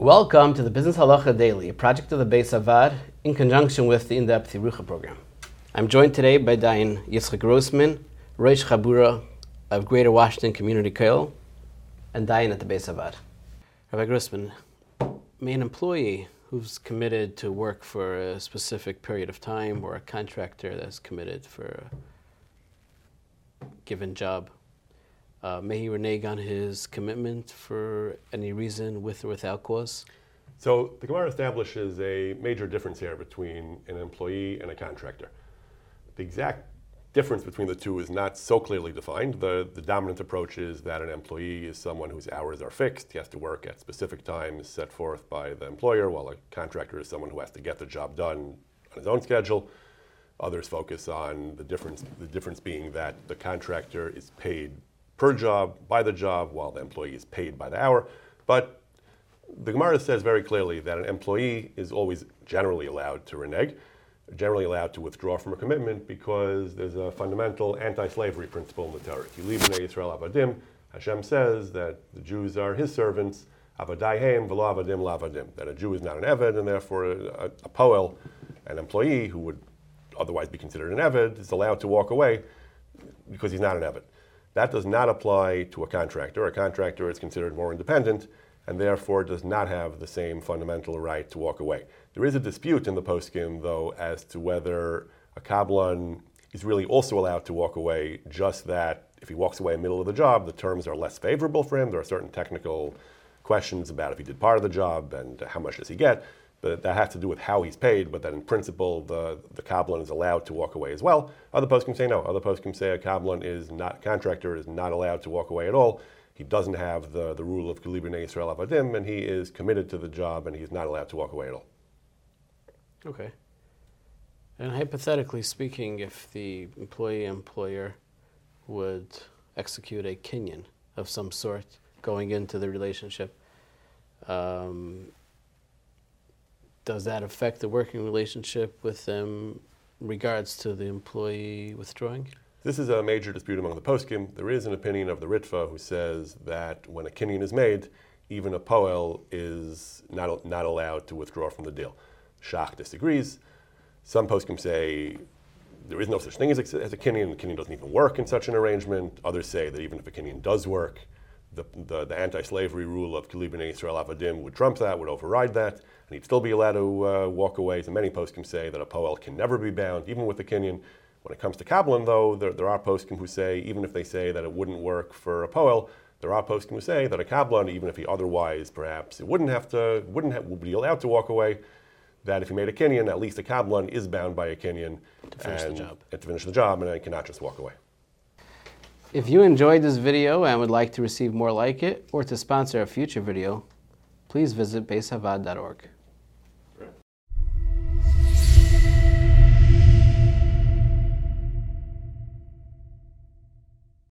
Welcome to the Business Halacha Daily, a project of the Bais HaVaad in conjunction with the In-Depth Yerucha program. I'm joined today by Dayan Yitzchak Grossman, Rosh Chabura of Greater Washington Community Kollel, and Dayan at the Bais HaVaad. Rabbi Grossman, may an employee who's committed to work for a specific period of time or a contractor that's committed for a given job uh, may he renege on his commitment for any reason, with or without cause? So the Gemara establishes a major difference here between an employee and a contractor. The exact difference between the two is not so clearly defined. The, the dominant approach is that an employee is someone whose hours are fixed. He has to work at specific times set forth by the employer, while a contractor is someone who has to get the job done on his own schedule. Others focus on the difference, the difference being that the contractor is paid per job by the job while the employee is paid by the hour. But the Gemara says very clearly that an employee is always generally allowed to renege, generally allowed to withdraw from a commitment because there's a fundamental anti-slavery principle in the Torah. If You leave in Israel avadim. Hashem says that the Jews are His servants. Avadayhem v'lo avadim lavadim. That a Jew is not an eved, and therefore a, a poel, an employee who would otherwise be considered an eved, is allowed to walk away because he's not an eved. That does not apply to a contractor. A contractor is considered more independent and therefore does not have the same fundamental right to walk away. There is a dispute in the poskim, though, as to whether a kablan is really also allowed to walk away, just that if he walks away in the middle of the job, the terms are less favorable for him. There are certain technical questions about if he did part of the job and how much does he get but that has to do with how he's paid, but that in principle the, the Kablan is allowed to walk away as well. Other poskim say no. Other poskim say a Kablan is not, contractor is not allowed to walk away at all. He doesn't have the, the rule of Ki li bnei Yisrael avadim, and he is committed to the job, and he's not allowed to walk away at all. Okay. And hypothetically speaking, if the employee employer would execute a kinyan of some sort going into the relationship, um, does that affect the working relationship with them in regards to the employee withdrawing? This is a major dispute among the poskim. There is an opinion of the Ritva who says that when a kinyan is made, even a poel is not, not allowed to withdraw from the deal. Shach disagrees. Some poskim say there is no such thing as a, as a kinyan. The kinyan doesn't even work in such an arrangement. Others say that even if a kinyan does work, the, the, the anti-slavery rule of Ki li bnei Yisrael avadim would trump that, would override that, and he'd still be allowed to uh, walk away. So many poskim say that a poel can never be bound, even with the kinyan. When it comes to kablan, though, there, there are poskim who say, even if they say that it wouldn't work for a poel, there are poskim who say that a kablan, even if he otherwise perhaps it wouldn't have to, wouldn't have, would be allowed to walk away, that if he made a kinyan, at least a kablan is bound by a kinyan to finish and, the job. And to finish the job, and cannot just walk away. If you enjoyed this video and would like to receive more like it or to sponsor a future video, please visit baishavaad.org.